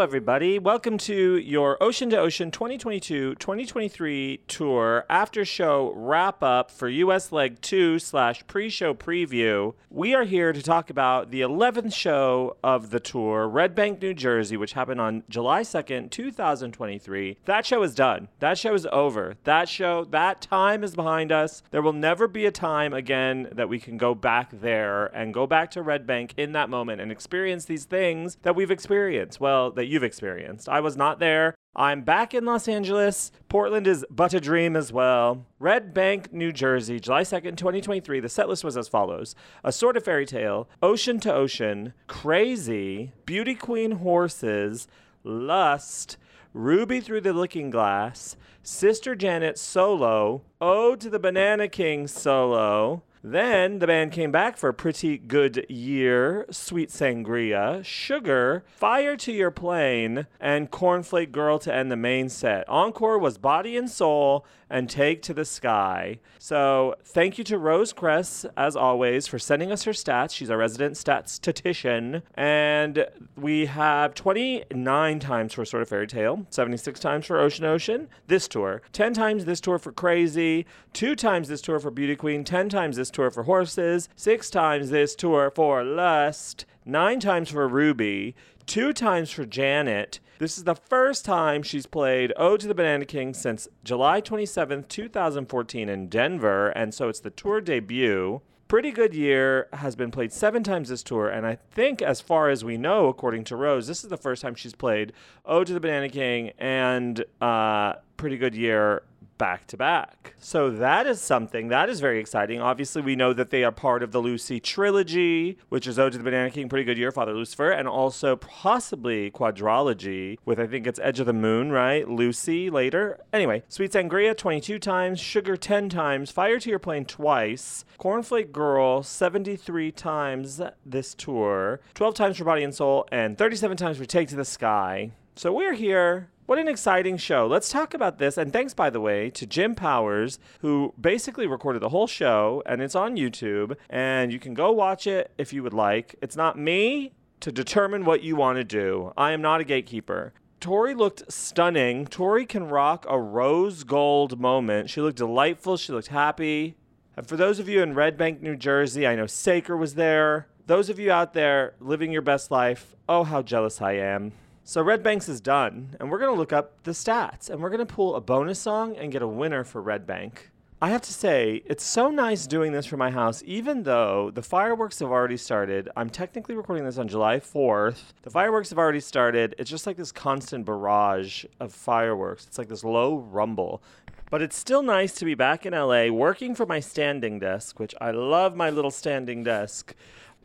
Everybody. Welcome to your Ocean to Ocean 2022 2023 tour after show wrap up for US Leg 2 slash pre show preview. We are here to talk about the 11th show of the tour, Red Bank, New Jersey, which happened on July 2nd, 2023. That show is done. That show is over. That show, that time is behind us. There will never be a time again that we can go back there and go back to Red Bank in that moment and experience these things that we've experienced well, that you've experienced. I was not there. I'm back in Los Angeles. Portland is but a dream as well. Red Bank, New Jersey, July 2nd, 2023. The set list was as follows A Sort of Fairy Tale, Ocean to Ocean, Crazy, Beauty Queen Horses, Lust, Ruby Through the Looking Glass, Sister Janet Solo, Ode to the Banana King Solo, then the band came back for Pretty Good Year, Sweet Sangria, Sugar, Fire to Your Plain, and Cornflake Girl to end the main set. Encore was Body and Soul and Take to the Sky. So thank you to Rose Cress, as always, for sending us her stats. She's our resident stats statistician. And we have 29 times for Sort of Fairy Tale, 76 times for Ocean Ocean, this tour, 10 times this tour for Crazy, 2 times this tour for Beauty Queen, 10 times this tour for Horses, 6 times this tour for Lust, 9 times for Ruby, 2 times for Janet, this is the first time she's played Ode to the Banana King since July 27th, 2014 in Denver, and so it's the tour debut. Pretty Good Year has been played seven times this tour, and I think, as far as we know, according to Rose, this is the first time she's played Ode to the Banana King and uh, Pretty Good Year back to back. So that is something that is very exciting. Obviously, we know that they are part of the Lucy trilogy, which is Ode to the Banana King, Pretty Good Year, Father Lucifer, and also possibly quadrology with I think it's Edge of the Moon, right? Lucy later. Anyway, Sweet Sangria 22 times, Sugar 10 times, Fire to Your Plain twice, Cornflake Girl 73 times this tour, 12 times for Body and Soul, and 37 times for Take to the Sky. So we're here what an exciting show. Let's talk about this. And thanks, by the way, to Jim Powers, who basically recorded the whole show, and it's on YouTube. And you can go watch it if you would like. It's not me to determine what you want to do, I am not a gatekeeper. Tori looked stunning. Tori can rock a rose gold moment. She looked delightful. She looked happy. And for those of you in Red Bank, New Jersey, I know Saker was there. Those of you out there living your best life, oh, how jealous I am. So Red Banks is done, and we're going to look up the stats, and we're going to pull a bonus song and get a winner for Red Bank. I have to say, it's so nice doing this for my house, even though the fireworks have already started. I'm technically recording this on July 4th. The fireworks have already started. It's just like this constant barrage of fireworks. It's like this low rumble. But it's still nice to be back in LA working for my standing desk, which I love my little standing desk.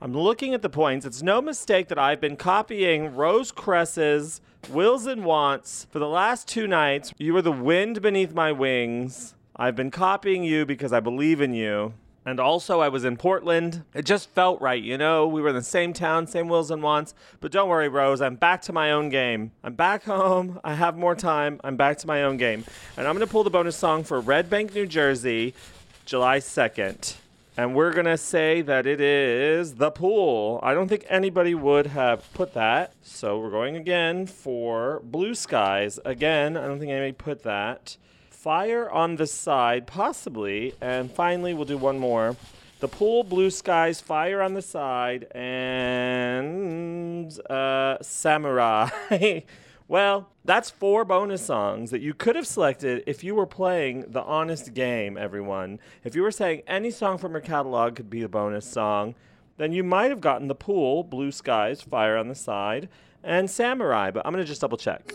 I'm looking at the points. It's no mistake that I've been copying Rose Cress's Wills and Wants for the last two nights. You were the wind beneath my wings. I've been copying you because I believe in you. And also, I was in Portland. It just felt right, you know? We were in the same town, same wills and wants. But don't worry, Rose, I'm back to my own game. I'm back home. I have more time. I'm back to my own game. And I'm going to pull the bonus song for Red Bank, New Jersey, July 2nd. And we're going to say that it is The Pool. I don't think anybody would have put that. So we're going again for Blue Skies. Again, I don't think anybody put that. Fire on the side, possibly. And finally, we'll do one more. The Pool, Blue Skies, Fire on the side, and uh, Samurai. Well, that's four bonus songs that you could have selected if you were playing the honest game, everyone. If you were saying any song from her catalog could be a bonus song, then you might have gotten The Pool, Blue Skies, Fire on the Side, and Samurai, but I'm going to just double check.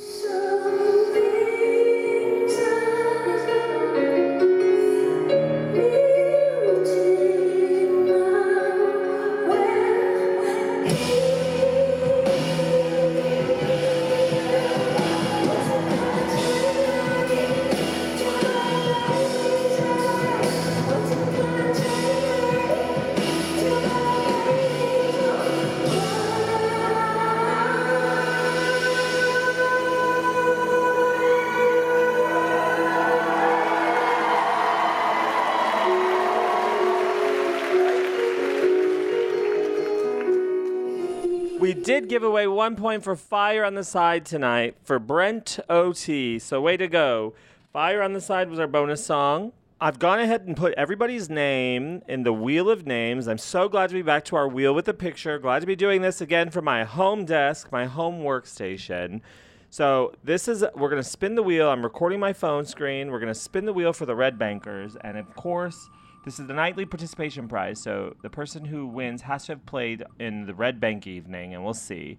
One point for Fire on the Side tonight for Brent OT. So, way to go. Fire on the Side was our bonus song. I've gone ahead and put everybody's name in the wheel of names. I'm so glad to be back to our wheel with the picture. Glad to be doing this again from my home desk, my home workstation. So this is we're gonna spin the wheel. I'm recording my phone screen. We're gonna spin the wheel for the red bankers, and of course, this is the nightly participation prize. So the person who wins has to have played in the red bank evening, and we'll see.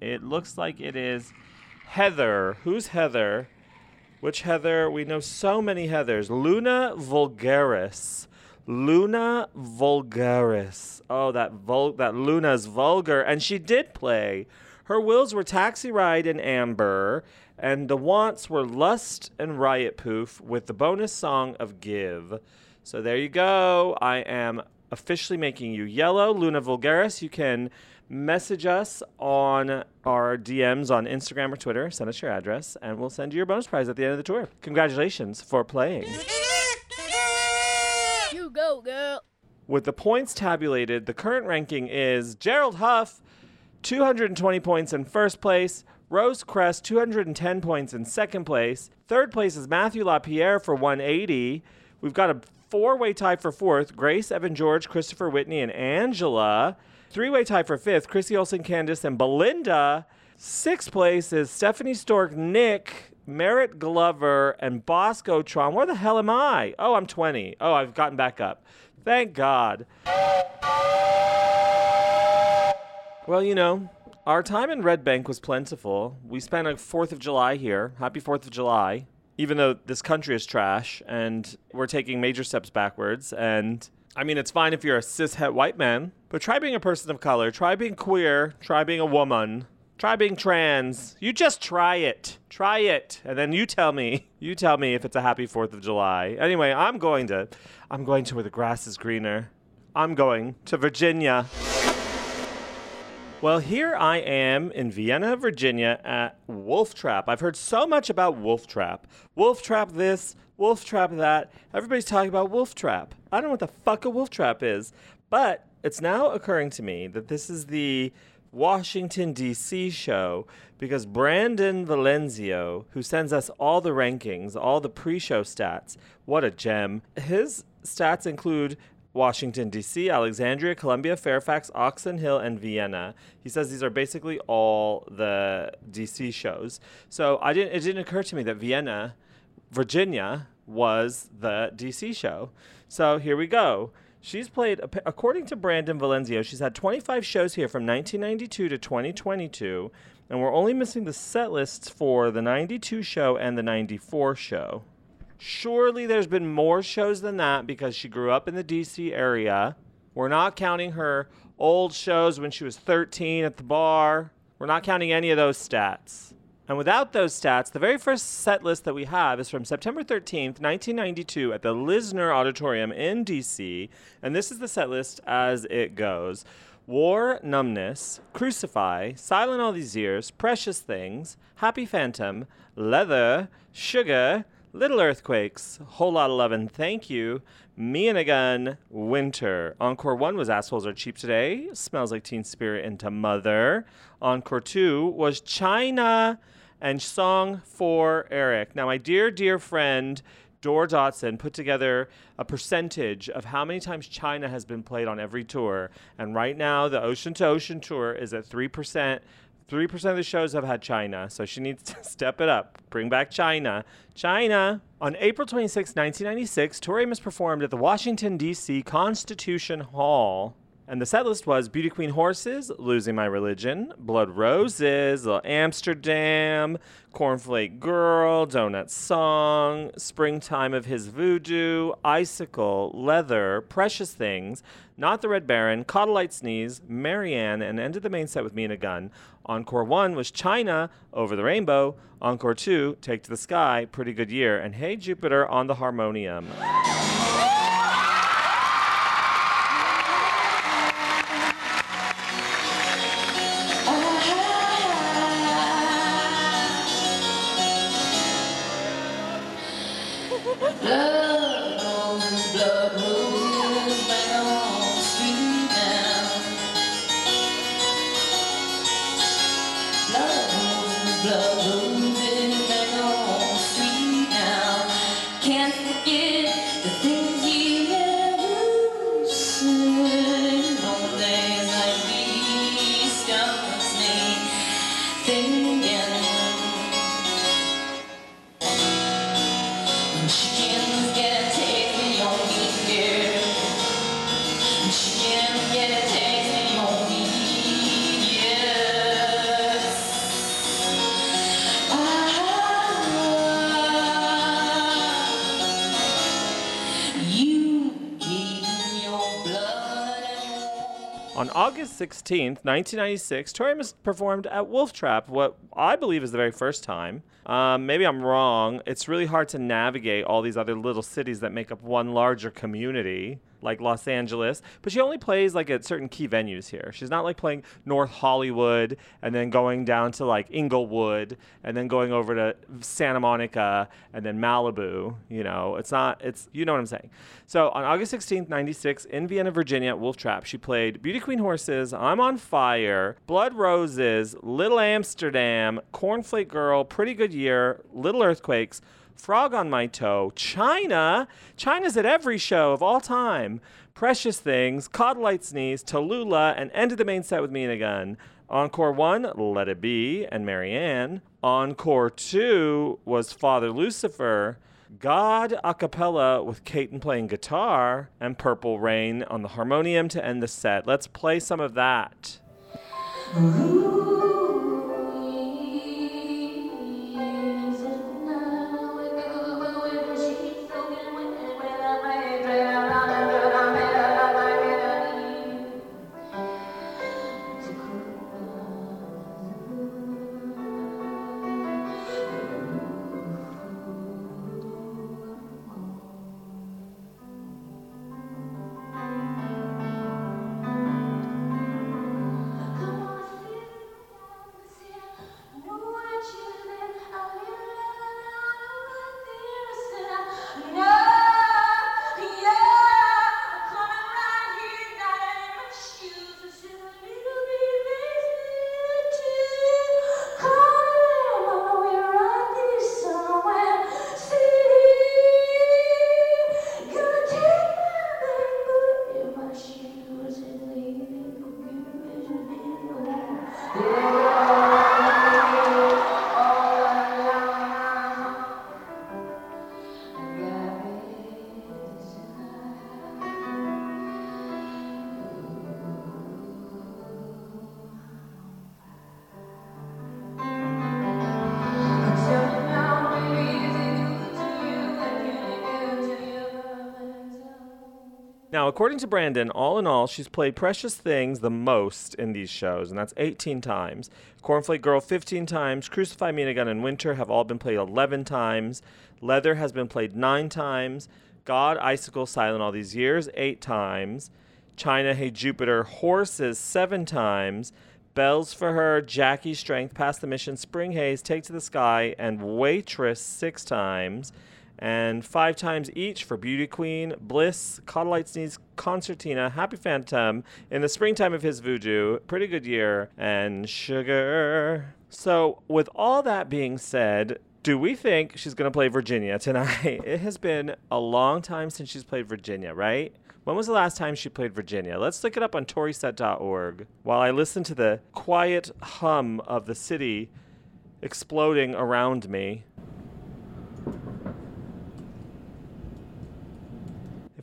It looks like it is Heather. Who's Heather? Which Heather? We know so many Heathers. Luna Vulgaris. Luna Vulgaris. Oh, that vul- that Luna's vulgar, and she did play. Her wills were Taxi Ride and Amber, and the wants were Lust and Riot Poof, with the bonus song of Give. So there you go. I am officially making you yellow, Luna Vulgaris. You can message us on our DMs on Instagram or Twitter. Send us your address, and we'll send you your bonus prize at the end of the tour. Congratulations for playing. You go, girl. With the points tabulated, the current ranking is Gerald Huff, 220 points in first place. Rose Crest, 210 points in second place. Third place is Matthew LaPierre for 180. We've got a four way tie for fourth Grace, Evan George, Christopher Whitney, and Angela. Three way tie for fifth Chrissy Olsen, Candace, and Belinda. Sixth place is Stephanie Stork, Nick, Merritt Glover, and Bosco Tron. Where the hell am I? Oh, I'm 20. Oh, I've gotten back up. Thank God. Well, you know, our time in Red Bank was plentiful. We spent a 4th of July here. Happy 4th of July. Even though this country is trash and we're taking major steps backwards. And I mean, it's fine if you're a cishet white man, but try being a person of color. Try being queer. Try being a woman. Try being trans. You just try it. Try it. And then you tell me. You tell me if it's a happy 4th of July. Anyway, I'm going to. I'm going to where the grass is greener. I'm going to Virginia. Well, here I am in Vienna, Virginia at Wolf Trap. I've heard so much about Wolf Trap. Wolf Trap this, Wolf Trap that. Everybody's talking about Wolf Trap. I don't know what the fuck a Wolf Trap is, but it's now occurring to me that this is the Washington, D.C. show because Brandon Valenzio, who sends us all the rankings, all the pre show stats, what a gem. His stats include Washington, D.C., Alexandria, Columbia, Fairfax, Oxon Hill, and Vienna. He says these are basically all the D.C. shows. So I didn't, it didn't occur to me that Vienna, Virginia, was the D.C. show. So here we go. She's played, according to Brandon Valenzio, she's had 25 shows here from 1992 to 2022, and we're only missing the set lists for the 92 show and the 94 show. Surely there's been more shows than that because she grew up in the DC area. We're not counting her old shows when she was 13 at the bar. We're not counting any of those stats. And without those stats, the very first set list that we have is from September 13th, 1992, at the Lisner Auditorium in DC. And this is the set list as it goes War, Numbness, Crucify, Silent All These Years, Precious Things, Happy Phantom, Leather, Sugar, Little Earthquakes, Whole Lot of Lovin', Thank You, Me and a Gun, Winter. Encore 1 was Assholes Are Cheap Today, Smells Like Teen Spirit into Mother. Encore 2 was China and Song for Eric. Now, my dear, dear friend, Dor Dotson put together a percentage of how many times China has been played on every tour. And right now, the Ocean to Ocean tour is at 3%. 3% of the shows have had China, so she needs to step it up. Bring back China. China! On April 26, 1996, Tori Amos performed at the Washington, D.C. Constitution Hall and the set list was Beauty Queen Horses, Losing My Religion, Blood Roses, Little Amsterdam, Cornflake Girl, Donut Song, Springtime of His Voodoo, Icicle, Leather, Precious Things, Not the Red Baron, Light Sneeze, Marianne, and ended the main set with Me and a Gun. Encore 1 was China, Over the Rainbow. Encore 2, Take to the Sky, Pretty Good Year, and Hey Jupiter on the harmonium. 16th, 1996, Tori performed at Wolf Trap, what I believe is the very first time. Um, maybe I'm wrong. It's really hard to navigate all these other little cities that make up one larger community like Los Angeles, but she only plays like at certain key venues here. She's not like playing North Hollywood and then going down to like Inglewood and then going over to Santa Monica and then Malibu. You know, it's not, it's, you know what I'm saying. So on August 16th, 96, in Vienna, Virginia at Wolf Trap, she played Beauty Queen Horses, I'm on Fire, Blood Roses, Little Amsterdam, Cornflake Girl, Pretty Good Year, Little Earthquakes, Frog on My Toe, China. China's at every show of all time. Precious Things, Cod Light Sneeze, Tallulah, and ended the main set with Me and a Gun. Encore 1, Let It Be, and Marianne. Encore 2 was Father Lucifer. God a cappella with Caton playing guitar, and Purple Rain on the harmonium to end the set. Let's play some of that. According to Brandon, all in all, she's played Precious Things the most in these shows, and that's 18 times. Cornflake Girl 15 times. Crucify Me Gun and Winter have all been played 11 times. Leather has been played 9 times. God, Icicle, Silent all these years, 8 times. China, Hey Jupiter, Horses, 7 times. Bells for Her, Jackie Strength, Pass the Mission, Spring Haze, Take to the Sky, and Waitress, 6 times and five times each for Beauty Queen, Bliss, Cauda Sneeze, Concertina, Happy Phantom, in the springtime of his voodoo, Pretty Good Year, and Sugar. So, with all that being said, do we think she's going to play Virginia tonight? it has been a long time since she's played Virginia, right? When was the last time she played Virginia? Let's look it up on toryset.org while I listen to the quiet hum of the city exploding around me.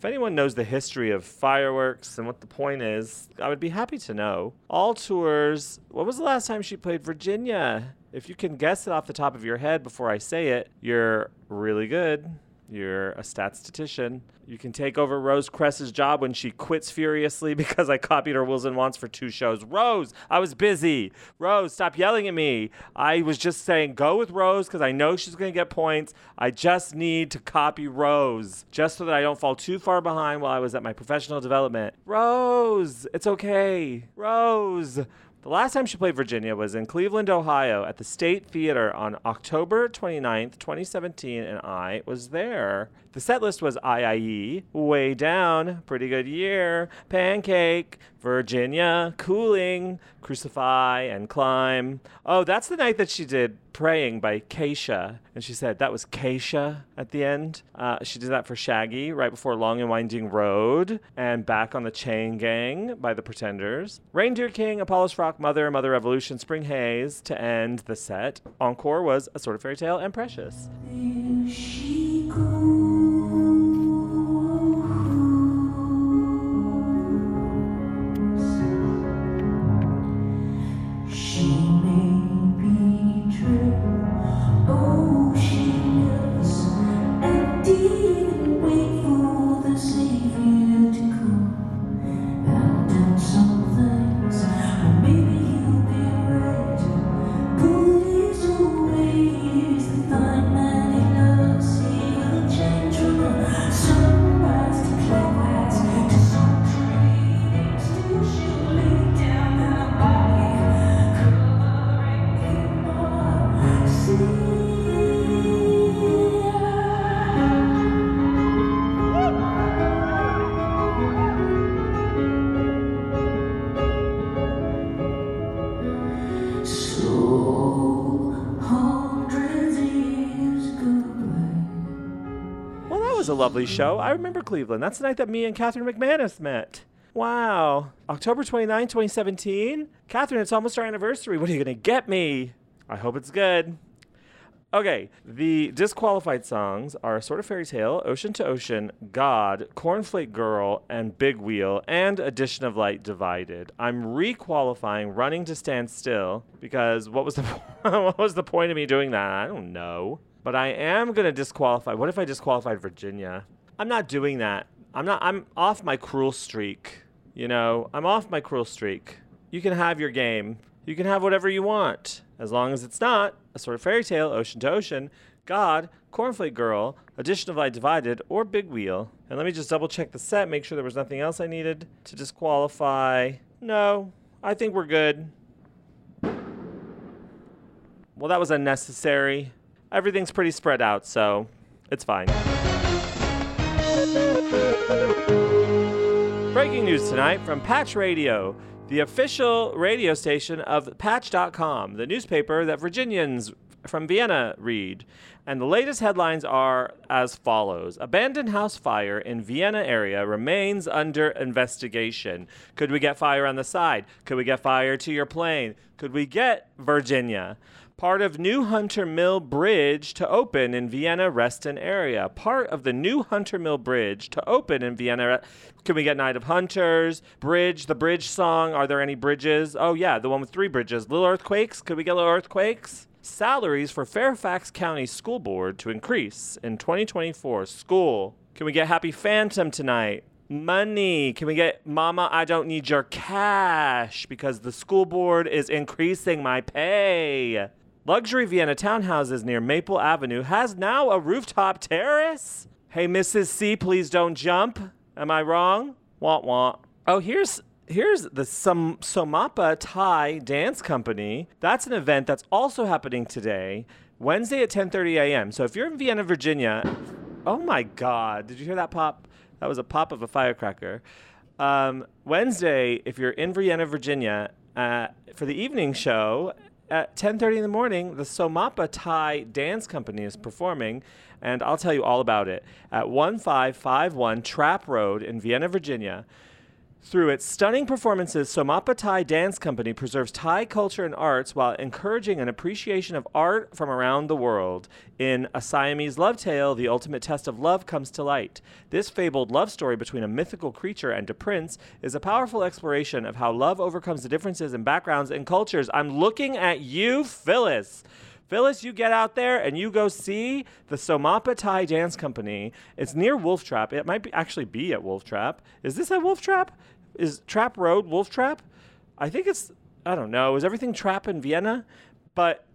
If anyone knows the history of fireworks and what the point is, I would be happy to know. All tours, what was the last time she played Virginia? If you can guess it off the top of your head before I say it, you're really good. You're a statistician. You can take over Rose Cress's job when she quits furiously because I copied her Wills and Wants for two shows. Rose, I was busy. Rose, stop yelling at me. I was just saying go with Rose because I know she's going to get points. I just need to copy Rose just so that I don't fall too far behind while I was at my professional development. Rose, it's okay. Rose, the last time she played Virginia was in Cleveland, Ohio at the State Theater on October 29th, 2017, and I was there. The set list was iieee, Way Down, Pretty Good Year, Pancake, Virginia, Cooling, Crucify, and Climb. Oh, that's the night that she did Praying by Kesha. And she said that was Kesha at the end. Uh, she did that for Shaggy right before Long and Winding Road and Back on the Chain Gang by The Pretenders. Reindeer King, Apollo's Frock, Mother, Mother Revolution, Spring Haze to end the set. Encore was A Sort of Fairy Tale and Precious. Lovely show. I remember Cleveland. That's the night that me and Catherine McManus met. Wow. October 29, 2017? Catherine, it's almost our anniversary. What are you going to get me? I hope it's good. Okay, the disqualified songs are Sort of Fairy Tale, Ocean to Ocean, God, Cornflake Girl, and Big Wheel, and Addition of Light Divided. I'm requalifying Running to Stand Still because what was the what was the point of me doing that? I don't know. But I am going to disqualify. What if I disqualified Virginia? I'm not doing that. I'm not I'm off my cruel streak. You know, I'm off my cruel streak. You can have your game. You can have whatever you want as long as it's not a sort of fairy tale, ocean to ocean, God, Cornflake Girl, Addition of Light Divided, or Big Wheel. And let me just double check the set, make sure there was nothing else I needed to disqualify. No, I think we're good. Well, that was unnecessary everything's pretty spread out, so it's fine. Breaking news tonight from Patch Radio, the official radio station of Patch.com, the newspaper that Virginians from Vienna read. And the latest headlines are as follows Abandoned house fire in Vienna area remains under investigation. Could we get fire on the side? Could we get fire to your plain? Could we get Virginia? Part of New Hunter Mill Bridge to open in Vienna Reston area. Part of the new Hunter Mill Bridge to open in Vienna. Can we get Night of Hunters? Bridge, the bridge song. Are there any bridges? Oh, yeah, the one with three bridges. Little Earthquakes? Could we get Little Earthquakes? Salaries for Fairfax County School Board to increase in 2024. School. Can we get Happy Phantom tonight? Money. Can we get Mama, I don't need your cash because the school board is increasing my pay. Luxury Vienna townhouses near Maple Avenue has now a rooftop terrace. Hey, Mrs. C, please don't jump. Am I wrong? Want want. Oh, here's here's the Som- Somapa Thai Dance Company. That's an event that's also happening today, Wednesday at 10:30 a.m. So if you're in Vienna, Virginia, oh my God, did you hear that pop? That was a pop of a firecracker. Um, Wednesday, if you're in Vienna, Virginia, uh, for the evening show at 10:30 in the morning, the Somapa Thai Dance Company is performing, and I'll tell you all about it at 1551 Trap Road in Vienna, Virginia. Through its stunning performances, Somapa Thai Dance Company preserves Thai culture and arts while encouraging an appreciation of art from around the world. In A Siamese Love Tale, the ultimate test of love comes to light. This fabled love story between a mythical creature and a prince is a powerful exploration of how love overcomes the differences in backgrounds and cultures. I'm looking at you, Phyllis. Phyllis, you get out there and you go see the Somapa Thai Dance Company. It's near Wolf Trap. It might be, actually be at Wolf Trap. Is this at Wolf Trap? Is Trap Road Wolf Trap? I think it's, I don't know. Is everything Trap in Vienna? But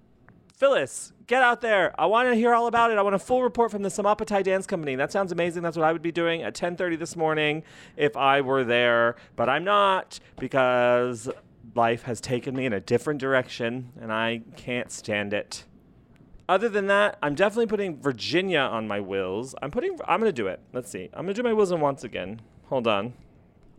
Phyllis, get out there. I want to hear all about it. I want a full report from the Somapa Thai Dance Company. That sounds amazing. That's what I would be doing at 10:30 this morning if I were there, but I'm not because life has taken me in a different direction and I can't stand it. Other than that, I'm definitely putting Virginia on my wills. I'm putting I'm to do it. Let's see. I'm to do my wills and wants again. Hold on.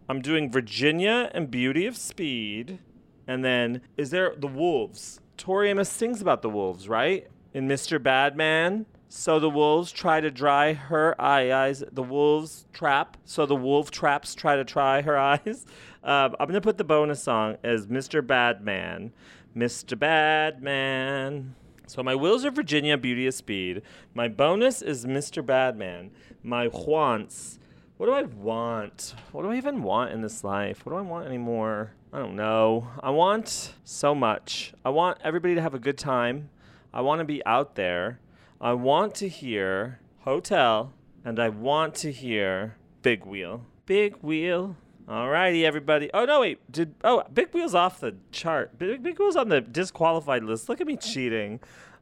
I'm doing Virginia and Beauty of Speed. And then is there the Wolves? Tori Amos sings about the wolves, right? In Mr. Badman. So the wolves try to dry her eyes. The wolves trap. So the wolf traps try to try her eyes. Um, I'm gonna put the bonus song as Mr. Badman. Mr. Badman. So my wills are Virginia, Beauty of Speed. My bonus is Mr. Badman. My wants. What do I want? What do I even want in this life? What do I want anymore? I don't know. I want so much. I want everybody to have a good time. I want to be out there. I want to hear Hotel, and I want to hear Big Wheel. Big Wheel. Alrighty, everybody. Oh no, wait. Did oh Big Wheel's off the chart? Big, Big Wheel's on the disqualified list. Look at me cheating.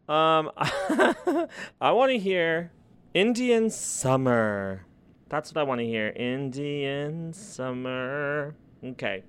Um, I want to hear Indian Summer. That's what I want to hear. Indian Summer. Okay.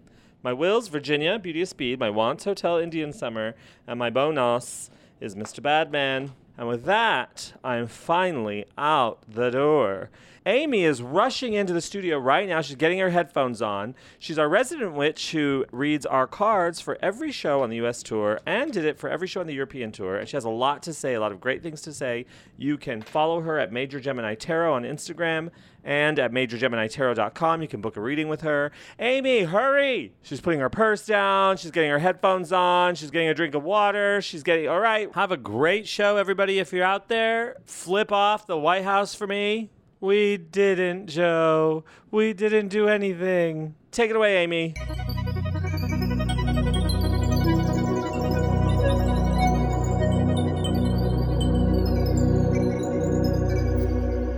My wills, Virginia, Beauty of Speed. My wants, Hotel, Indian Summer. And my bonus is Mr. Badman. And with that, I'm finally out the door. Amy is rushing into the studio right now. She's getting her headphones on. She's our resident witch who reads our cards for every show on the US tour and did it for every show on the European tour. And she has a lot to say, a lot of great things to say. You can follow her at Major Gemini Tarot on Instagram and at majorgeminitarot.com. You can book a reading with her. Amy, hurry! She's putting her purse down. She's getting her headphones on. She's getting a drink of water. She's getting, all right. Have a great show, everybody. If you're out there, flip off the White House for me. We didn't, Joe. We didn't do anything. Take it away, Amy.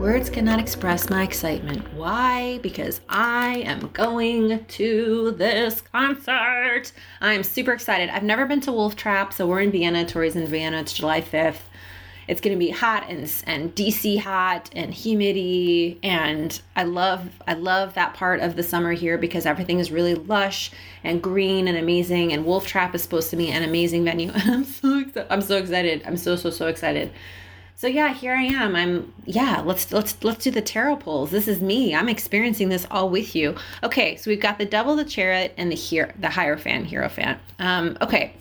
Words cannot express my excitement. Why? Because I am going to this concert. I'm super excited. I've never been to Wolf Trap, so we're in Vienna. Tori's in Vienna. It's July 5th it's going to be hot and and DC hot and humidity and I love I love that part of the summer here because everything is really lush and green and amazing and Wolf Trap is supposed to be an amazing venue and I'm so excited. I'm so excited. I'm so so so excited. So yeah, here I am. I'm yeah, let's let's let's do the tarot pulls. This is me. I'm experiencing this all with you. Okay, so we've got the devil the chariot, and the here the hierophant, hierophant. Um, okay.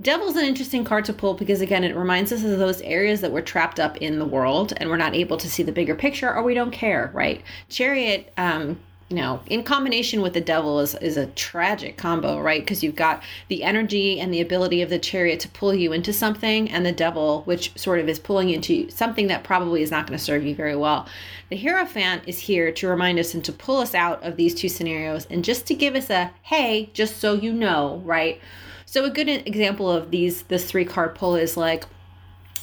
Devil's an interesting card to pull because, again, it reminds us of those areas that we're trapped up in the world and we're not able to see the bigger picture or we don't care, right? Chariot, um, you know, in combination with the devil is, is a tragic combo, right? Because you've got the energy and the ability of the chariot to pull you into something, and the devil, which sort of is pulling into something that probably is not going to serve you very well. The Hierophant is here to remind us and to pull us out of these two scenarios and just to give us a hey, just so you know, right? So a good example of these this three card pull is like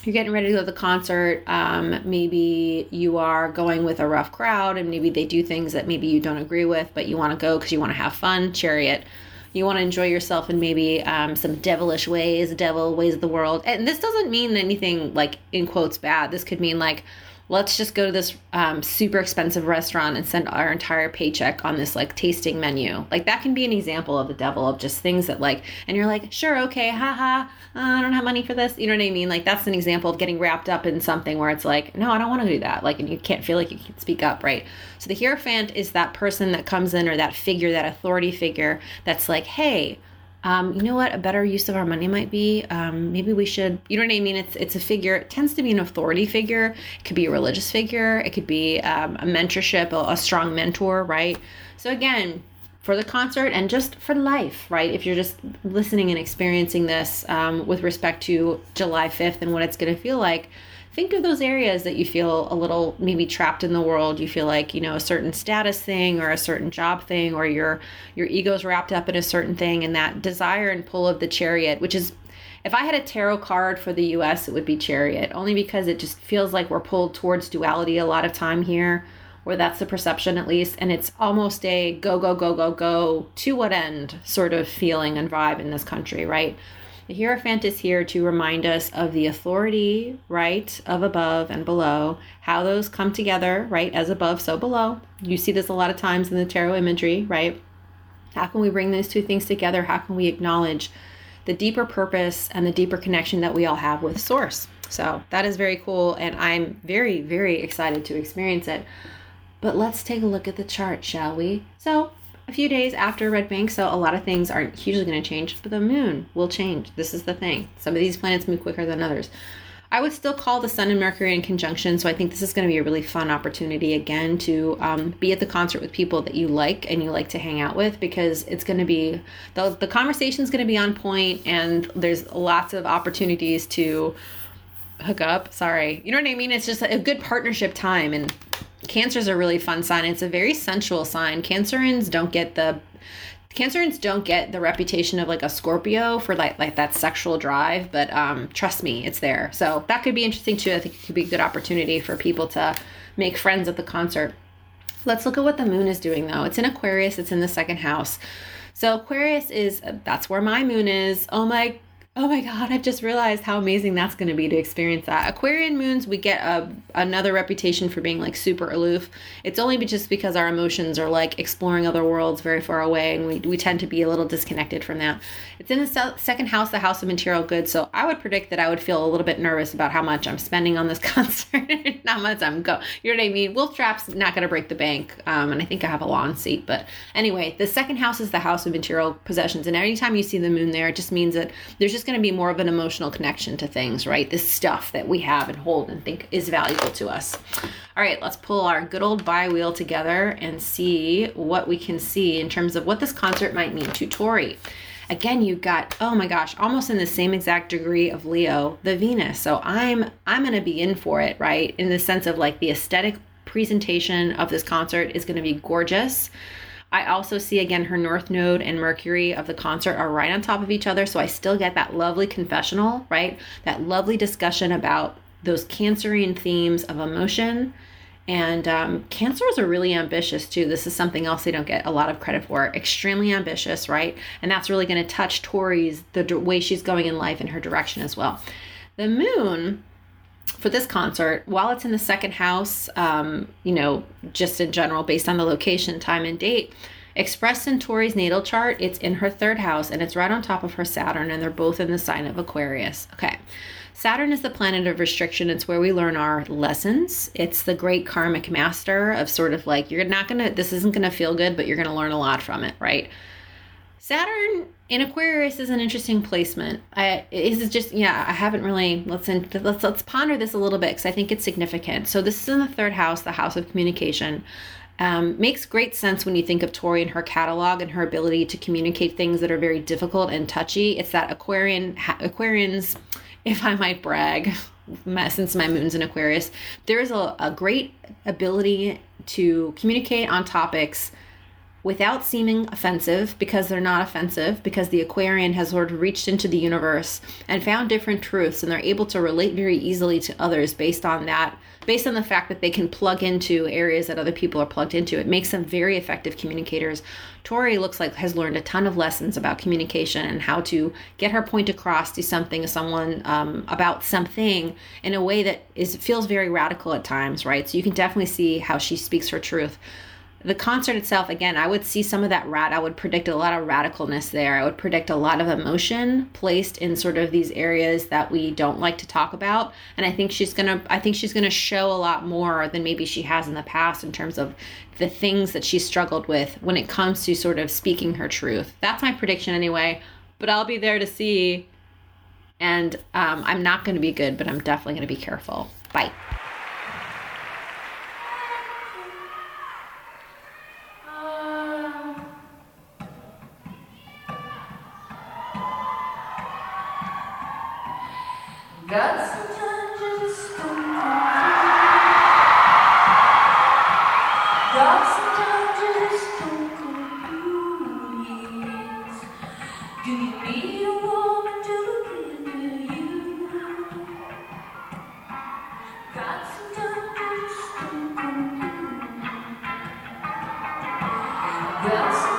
you're getting ready to go to the concert. Um, maybe you are going with a rough crowd and maybe they do things that maybe you don't agree with, but you want to go because you want to have fun. Chariot. You want to enjoy yourself in maybe um, some devilish ways, devil ways of the world. And this doesn't mean anything like in quotes bad. This could mean like, let's just go to this um, super expensive restaurant and spend our entire paycheck on this like tasting menu. Like that can be an example of the devil of just things that like, and you're like, sure, okay, haha, uh, I don't have money for this. You know what I mean? Like that's an example of getting wrapped up in something where it's like, no, I don't want to do that. Like, and you can't feel like you can speak up, right? So the Hierophant is that person that comes in or that figure, that authority figure that's like, hey, um, you know what? A better use of our money might be um, maybe we should you know what i mean? It's it's a figure. It tends to be an authority figure. It could be a religious figure. It could be um, a mentorship a, a strong mentor right? So again for the concert and just for life right? If you're just listening and experiencing this um, with respect to july 5th and what it's going to feel like think of those areas that you feel a little maybe trapped in the world you feel like you know a certain status thing or a certain job thing or your your ego's wrapped up in a certain thing and that desire and pull of the chariot which is if I had a tarot card for the US, it would be Chariot, only because it just feels like we're pulled towards duality a lot of time here, or that's the perception at least. And it's almost a go, go, go, go, go, to what end sort of feeling and vibe in this country, right? The Hierophant is here to remind us of the authority, right, of above and below, how those come together, right, as above, so below. You see this a lot of times in the tarot imagery, right? How can we bring those two things together? How can we acknowledge the deeper purpose and the deeper connection that we all have with Source? So that is very cool, and I'm very, very excited to experience it. But let's take a look at the chart, shall we? So, a few days after Red Bank, so a lot of things aren't hugely going to change, but the moon will change. This is the thing. Some of these planets move quicker than others. I would still call the Sun and Mercury in conjunction, so I think this is going to be a really fun opportunity again to um, be at the concert with people that you like and you like to hang out with because it's going to be the the is going to be on point and there's lots of opportunities to hook up. Sorry, you know what I mean? It's just a good partnership time and Cancer's a really fun sign. It's a very sensual sign. Cancerians don't get the Cancerians don't get the reputation of like a Scorpio for like like that sexual drive, but um, trust me, it's there. So that could be interesting too. I think it could be a good opportunity for people to make friends at the concert. Let's look at what the moon is doing though. It's in Aquarius. It's in the second house. So Aquarius is that's where my moon is. Oh my Oh my God, I've just realized how amazing that's going to be to experience that. Aquarian moons, we get a, another reputation for being like super aloof. It's only just because our emotions are like exploring other worlds very far away, and we, we tend to be a little disconnected from that. It's in the se- second house, the house of material goods. So I would predict that I would feel a little bit nervous about how much I'm spending on this concert, how much I'm go. You know what I mean? Wolf Trap's not going to break the bank, um, and I think I have a lawn seat. But anyway, the second house is the house of material possessions, and anytime you see the moon there, it just means that there's just going to be more of an emotional connection to things, right? This stuff that we have and hold and think is valuable to us. All right, let's pull our good old bi wheel together and see what we can see in terms of what this concert might mean to Tori. Again, you've got oh my gosh, almost in the same exact degree of Leo, the Venus. So I'm I'm going to be in for it, right? In the sense of like the aesthetic presentation of this concert is going to be gorgeous. I also see again her North Node and Mercury of the concert are right on top of each other. So I still get that lovely confessional, right? That lovely discussion about those Cancerian themes of emotion. And um, Cancers are really ambitious too. This is something else they don't get a lot of credit for. Extremely ambitious, right? And that's really going to touch Tori's, the way she's going in life and her direction as well. The moon for this concert, while it's in the second house, um, you know, just in general, based on the location, time, and date, expressed in Tori's natal chart, it's in her third house and it's right on top of her Saturn, and they're both in the sign of Aquarius. Okay. Saturn is the planet of restriction. It's where we learn our lessons. It's the great karmic master of sort of like, you're not going to, this isn't going to feel good, but you're going to learn a lot from it, right? Saturn in Aquarius is an interesting placement. I is just yeah, I haven't really let's let's let's ponder this a little bit because I think it's significant. So this is in the third house, the house of communication. Um, makes great sense when you think of Tori and her catalog and her ability to communicate things that are very difficult and touchy. It's that Aquarian Aquarians, if I might brag, since my moon's in Aquarius, there is a, a great ability to communicate on topics without seeming offensive because they're not offensive because the aquarian has sort of reached into the universe and found different truths and they're able to relate very easily to others based on that based on the fact that they can plug into areas that other people are plugged into. It makes them very effective communicators. Tori looks like has learned a ton of lessons about communication and how to get her point across to something someone um, about something in a way that is feels very radical at times right? So you can definitely see how she speaks her truth the concert itself again i would see some of that rat i would predict a lot of radicalness there. I would predict a lot of emotion placed in sort of these areas that we don't like to talk about. And i think she's gonna i think she's gonna show a lot more than maybe she has in the past in terms of the things that she struggled with when it comes to sort of speaking her truth. That's my prediction anyway but i'll be there to see. And um, i'm not to be good but i'm definitely to be careful. Bye God sometimes just don't God sometimes just don't confuse. Do you need a woman to look into you? God sometimes just don't confuse. God